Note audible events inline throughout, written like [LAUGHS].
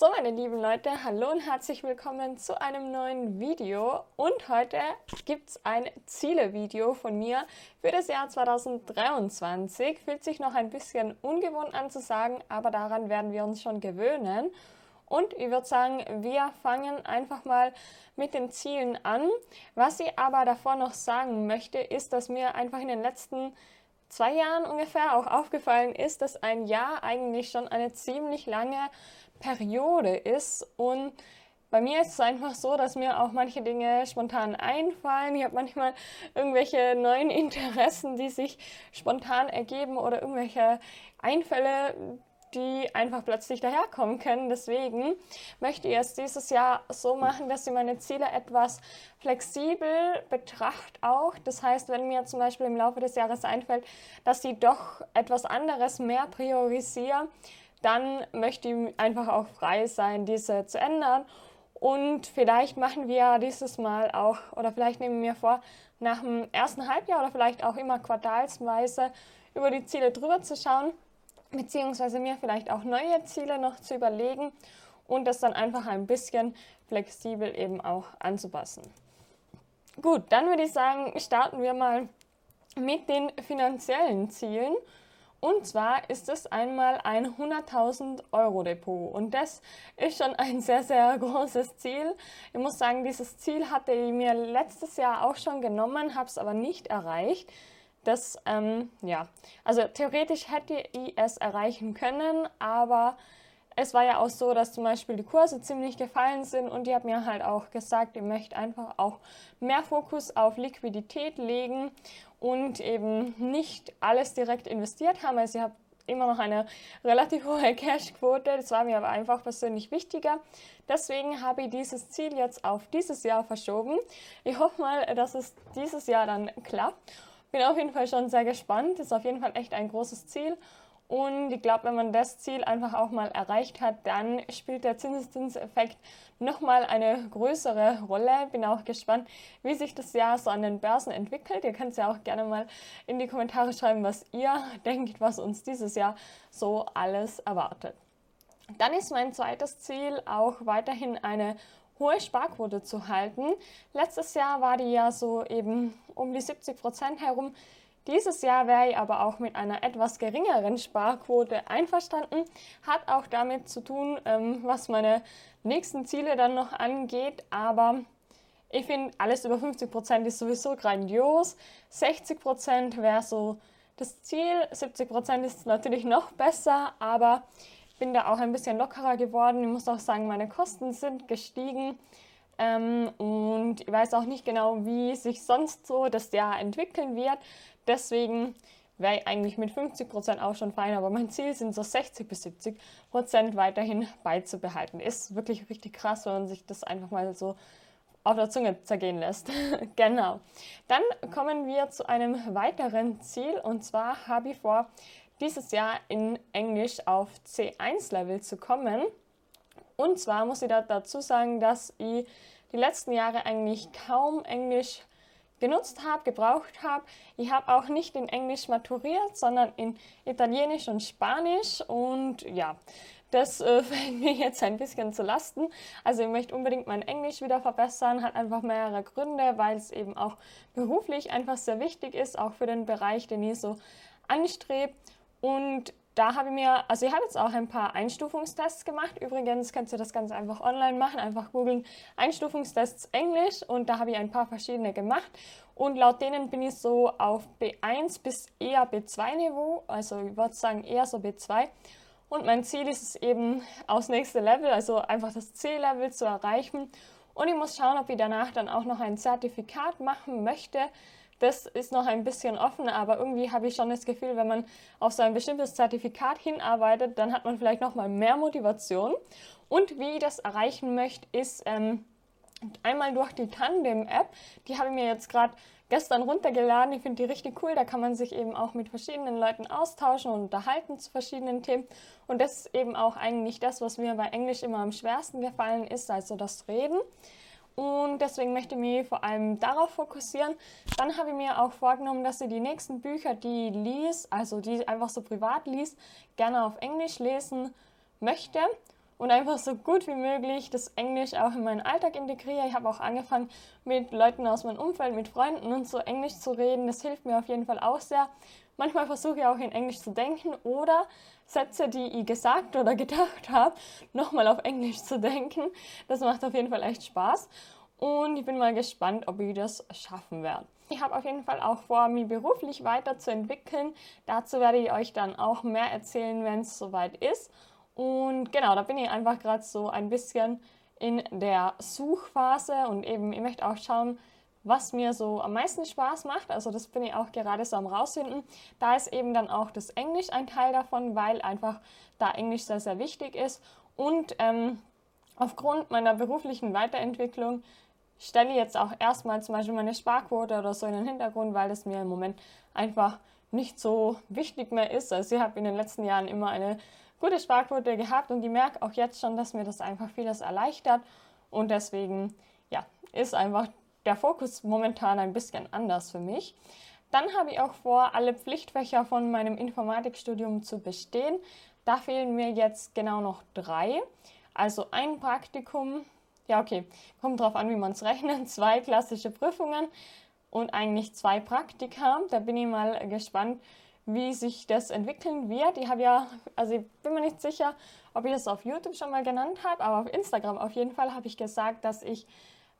So, meine lieben Leute, hallo und herzlich willkommen zu einem neuen Video. Und heute gibt es ein Ziele-Video von mir für das Jahr 2023. Fühlt sich noch ein bisschen ungewohnt an zu sagen, aber daran werden wir uns schon gewöhnen. Und ich würde sagen, wir fangen einfach mal mit den Zielen an. Was ich aber davor noch sagen möchte, ist, dass mir einfach in den letzten zwei Jahren ungefähr auch aufgefallen ist, dass ein Jahr eigentlich schon eine ziemlich lange Periode ist und bei mir ist es einfach so, dass mir auch manche Dinge spontan einfallen. Ich habe manchmal irgendwelche neuen [LAUGHS] Interessen, die sich spontan ergeben oder irgendwelche Einfälle, die einfach plötzlich daherkommen können. Deswegen möchte ich es dieses Jahr so machen, dass ich meine Ziele etwas flexibel betrachte auch. Das heißt, wenn mir zum Beispiel im Laufe des Jahres einfällt, dass ich doch etwas anderes mehr priorisiere, dann möchte ich einfach auch frei sein, diese zu ändern. Und vielleicht machen wir dieses Mal auch, oder vielleicht nehmen wir vor, nach dem ersten Halbjahr oder vielleicht auch immer quartalsweise über die Ziele drüber zu schauen, beziehungsweise mir vielleicht auch neue Ziele noch zu überlegen und das dann einfach ein bisschen flexibel eben auch anzupassen. Gut, dann würde ich sagen, starten wir mal mit den finanziellen Zielen. Und zwar ist es einmal ein 100.000 Euro Depot. Und das ist schon ein sehr, sehr [LAUGHS] großes Ziel. Ich muss sagen, dieses Ziel hatte ich mir letztes Jahr auch schon genommen, habe es aber nicht erreicht. Das, ähm, ja, also theoretisch hätte ich es erreichen können, aber es war ja auch so, dass zum Beispiel die Kurse ziemlich gefallen sind und die hat mir halt auch gesagt, ich möchte einfach auch mehr Fokus auf Liquidität legen und eben nicht alles direkt investiert haben. Also ich habe immer noch eine relativ hohe [LAUGHS] Cashquote. Das war mir aber einfach persönlich wichtiger. Deswegen habe ich dieses Ziel jetzt auf dieses Jahr verschoben. Ich hoffe mal, dass es dieses Jahr dann klappt. Bin auf jeden Fall schon sehr gespannt. Ist auf jeden Fall echt ein großes Ziel. Und ich glaube, wenn man das Ziel einfach auch mal erreicht hat, dann spielt der Zinseszinseffekt nochmal eine größere Rolle. Bin auch gespannt, wie sich das Jahr so an den Börsen entwickelt. Ihr könnt ja auch gerne mal in die Kommentare schreiben, was ihr [LAUGHS] denkt, was uns dieses Jahr so alles erwartet. Dann ist mein zweites Ziel auch weiterhin eine hohe Sparquote zu halten. Letztes Jahr war die ja so eben um die 70 Prozent herum. Dieses Jahr wäre ich aber auch mit einer etwas geringeren Sparquote einverstanden. Hat auch damit zu tun, ähm, was meine nächsten Ziele dann noch angeht. Aber ich finde, alles über 50 Prozent ist sowieso grandios. 60 Prozent wäre so das Ziel. 70 Prozent ist natürlich noch besser, aber ich bin da auch ein bisschen lockerer geworden. Ich muss auch sagen, meine Kosten sind gestiegen. Ähm, und ich weiß auch nicht genau, wie sich sonst so das Jahr entwickeln wird. Deswegen wäre ich eigentlich mit 50% auch schon fein, aber mein Ziel sind so 60 bis 70% weiterhin beizubehalten. Ist wirklich richtig krass, wenn man sich das einfach mal so auf der Zunge zergehen lässt. [LAUGHS] genau. Dann kommen wir zu einem weiteren Ziel und zwar habe ich vor, dieses Jahr in Englisch auf C1-Level zu kommen. Und zwar muss ich da dazu sagen, dass ich die letzten Jahre eigentlich kaum Englisch genutzt habe, gebraucht habe. Ich habe auch nicht in Englisch maturiert, sondern in Italienisch und Spanisch. Und ja, das äh, [LAUGHS] fällt mir jetzt ein bisschen zu Lasten. Also ich möchte unbedingt mein Englisch wieder verbessern, hat einfach mehrere Gründe, weil es eben auch beruflich einfach sehr wichtig ist, auch für den Bereich, den ich so anstrebe. Und da habe ich mir, also ich habe jetzt auch ein paar Einstufungstests gemacht. Übrigens könnt ihr das ganz einfach online machen, einfach googeln Einstufungstests Englisch und da habe ich ein paar verschiedene gemacht. Und laut denen bin ich so auf B1 bis eher B2 Niveau, also ich würde sagen eher so B2. Und mein Ziel ist es eben aus nächste Level, also einfach das C-Level zu erreichen. Und ich muss schauen, ob ich danach dann auch noch ein Zertifikat machen möchte das ist noch ein bisschen offen, aber irgendwie habe ich schon das Gefühl, wenn man auf so ein bestimmtes Zertifikat hinarbeitet, dann hat man vielleicht noch mal mehr Motivation. Und wie ich das erreichen möchte, ist ähm, einmal durch die Tandem-App. Die habe ich mir jetzt gerade gestern runtergeladen. Ich finde die richtig cool. Da kann man sich eben auch mit verschiedenen Leuten austauschen und unterhalten zu verschiedenen Themen. Und das ist eben auch eigentlich das, was mir bei Englisch immer am schwersten gefallen ist, also das Reden. Und deswegen möchte ich mich vor allem darauf fokussieren. Dann habe ich mir auch vorgenommen, dass ich die nächsten Bücher, die ich lies, also die ich einfach so privat liest, gerne auf Englisch lesen möchte. und einfach so gut wie möglich das Englisch auch in meinen Alltag integriere. Ich habe auch angefangen, mit Leuten aus meinem Umfeld, mit Freunden und so Englisch zu reden. Das hilft mir auf jeden Fall auch sehr. Manchmal versuche ich auch in Englisch zu denken oder Sätze, die ich gesagt oder [LAUGHS] gedacht habe, nochmal auf Englisch zu denken. Das macht auf jeden Fall echt Spaß und ich bin mal gespannt, ob ich das schaffen werde. Ich habe auf jeden Fall auch vor, mich beruflich weiterzuentwickeln. Dazu werde ich euch dann auch mehr erzählen, wenn es soweit ist. Und genau, da bin ich einfach gerade so ein bisschen in der Suchphase und eben, ich möchte auch schauen, was mir so am meisten Spaß macht. Also das bin ich auch gerade so am rausfinden. Da ist eben dann auch das Englisch ein Teil davon, weil einfach da Englisch sehr, sehr wichtig ist. Und ähm, aufgrund meiner beruflichen Weiterentwicklung stelle ich jetzt auch erstmal zum Beispiel meine Sparquote oder so in den Hintergrund, weil das mir im Moment einfach nicht so wichtig mehr ist. Also ich habe in den letzten Jahren immer eine gute Sparquote gehabt und ich merke auch jetzt schon, dass mir das einfach vieles erleichtert und deswegen ja, ist einfach der Fokus momentan ein bisschen anders für mich. Dann habe ich auch vor, alle Pflichtfächer von meinem Informatikstudium zu bestehen. Da fehlen mir jetzt genau noch drei. Also ein Praktikum, ja okay, kommt drauf an, wie man es [LAUGHS] rechnet, zwei klassische Prüfungen und eigentlich zwei Praktika. Da bin ich mal gespannt, wie sich das entwickeln wird. Ich habe ja, also ich bin mir nicht sicher, ob ich das auf YouTube schon mal genannt habe, aber auf Instagram auf jeden Fall habe ich gesagt, dass ich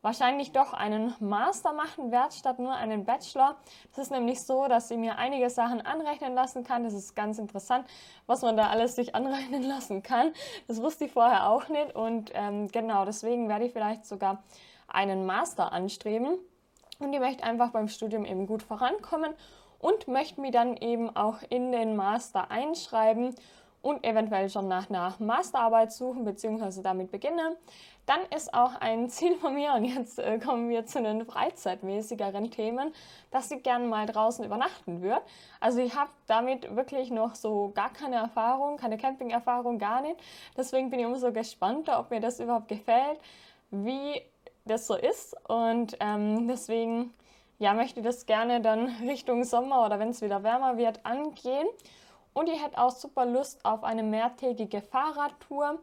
wahrscheinlich doch einen Master machen werde statt nur einen Bachelor. Es ist nämlich so, dass ich mir einige Sachen anrechnen lassen kann. Das ist ganz interessant, was man da alles sich anrechnen lassen kann. Das wusste ich vorher auch nicht und ähm, genau deswegen werde ich vielleicht sogar einen Master anstreben. Und ich möchte einfach beim Studium eben gut vorankommen und möchte mich dann eben auch in den Master einschreiben und eventuell schon nach einer Masterarbeit suchen bzw. damit beginnen. Dann ist auch ein Ziel von mir, und jetzt äh, kommen wir zu den freizeitmäßigeren Themen, dass ich gerne mal draußen übernachten würde. Also ich habe damit wirklich noch so gar keine Erfahrung, keine Camping-Erfahrung, gar nicht. Deswegen bin ich umso gespannter, ob mir das überhaupt gefällt, wie das so ist. Und ähm, deswegen ja, möchte das gerne dann Richtung Sommer oder wenn es wieder wärmer wird angehen. Und ich hätte auch super Lust auf eine mehrtägige Fahrradtour.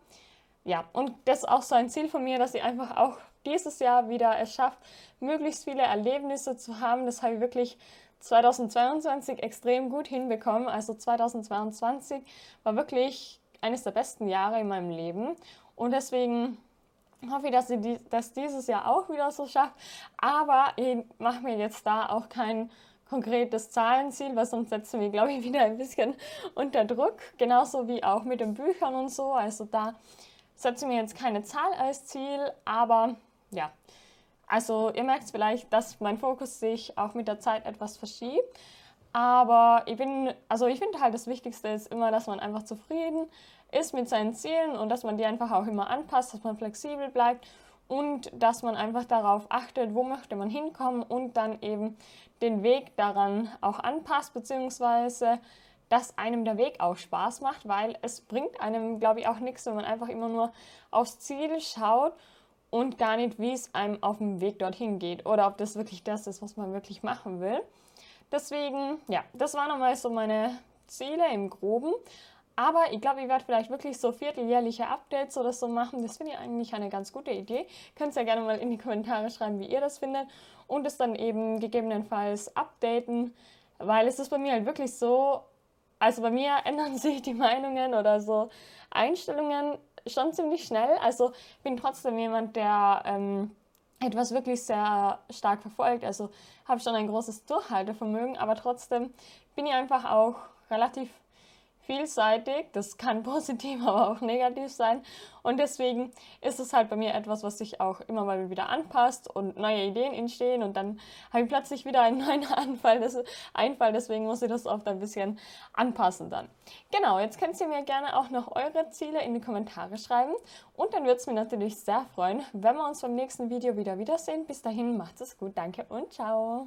Ja, und das ist auch so ein Ziel von mir, dass ich einfach auch dieses Jahr wieder es schafft, möglichst viele Erlebnisse zu haben. Das habe ich wirklich 2022 extrem gut hinbekommen. Also 2022 war wirklich eines der besten Jahre in meinem Leben. Und deswegen hoffe ich, dass ich das dieses Jahr auch wieder so schafft. Aber ich mache mir jetzt da auch kein konkretes Zahlenziel, weil sonst setzen wir, glaube ich, wieder ein bisschen unter Druck. Genauso wie auch mit den Büchern und so. Also da setze ich mir jetzt keine Zahl als Ziel, aber ja. Also ihr merkt vielleicht, dass mein Fokus sich auch mit der Zeit etwas verschiebt. Aber ich bin, also ich finde halt das Wichtigste ist immer, dass man einfach zufrieden ist mit seinen Zielen und dass man die einfach auch immer anpasst, dass man flexibel bleibt und dass man einfach darauf achtet, wo möchte man hinkommen und dann eben den Weg daran auch anpasst, beziehungsweise dass einem der Weg auch Spaß macht, weil es bringt einem, glaube ich, auch nichts, wenn man einfach immer nur aufs Ziel schaut und gar nicht, wie es einem auf dem Weg dorthin geht oder ob das wirklich das ist, was man wirklich machen will. Deswegen, ja, das waren nochmal so meine Ziele im Groben. Aber ich glaube, ich werde vielleicht wirklich so vierteljährliche Updates oder so machen. Das finde ich eigentlich eine ganz gute Idee. Könnt ihr ja gerne mal in die Kommentare schreiben, wie ihr das findet. Und es dann eben gegebenenfalls updaten. Weil es ist bei mir halt wirklich so, also bei mir ändern [LAUGHS] sich die Meinungen oder so Einstellungen schon ziemlich schnell. Also ich bin trotzdem jemand, der ähm, etwas wirklich sehr stark verfolgt. Also habe schon ein großes Durchhaltevermögen, aber trotzdem bin ich einfach auch relativ vielseitig. Das kann [LAUGHS] positiv, aber auch negativ sein. Und deswegen ist es halt bei mir etwas, was sich auch immer mal wieder anpasst und neue Ideen entstehen. Und dann habe ich plötzlich wieder einen [LAUGHS] neuen Anfall, das, Einfall. Deswegen muss ich das oft ein bisschen anpassen dann. Genau, jetzt könnt ihr mir gerne auch noch eure Ziele in die Kommentare schreiben. Und dann würde es mich natürlich sehr freuen, wenn wir uns beim nächsten Video wieder wiedersehen. Bis dahin, macht es gut, danke und ciao.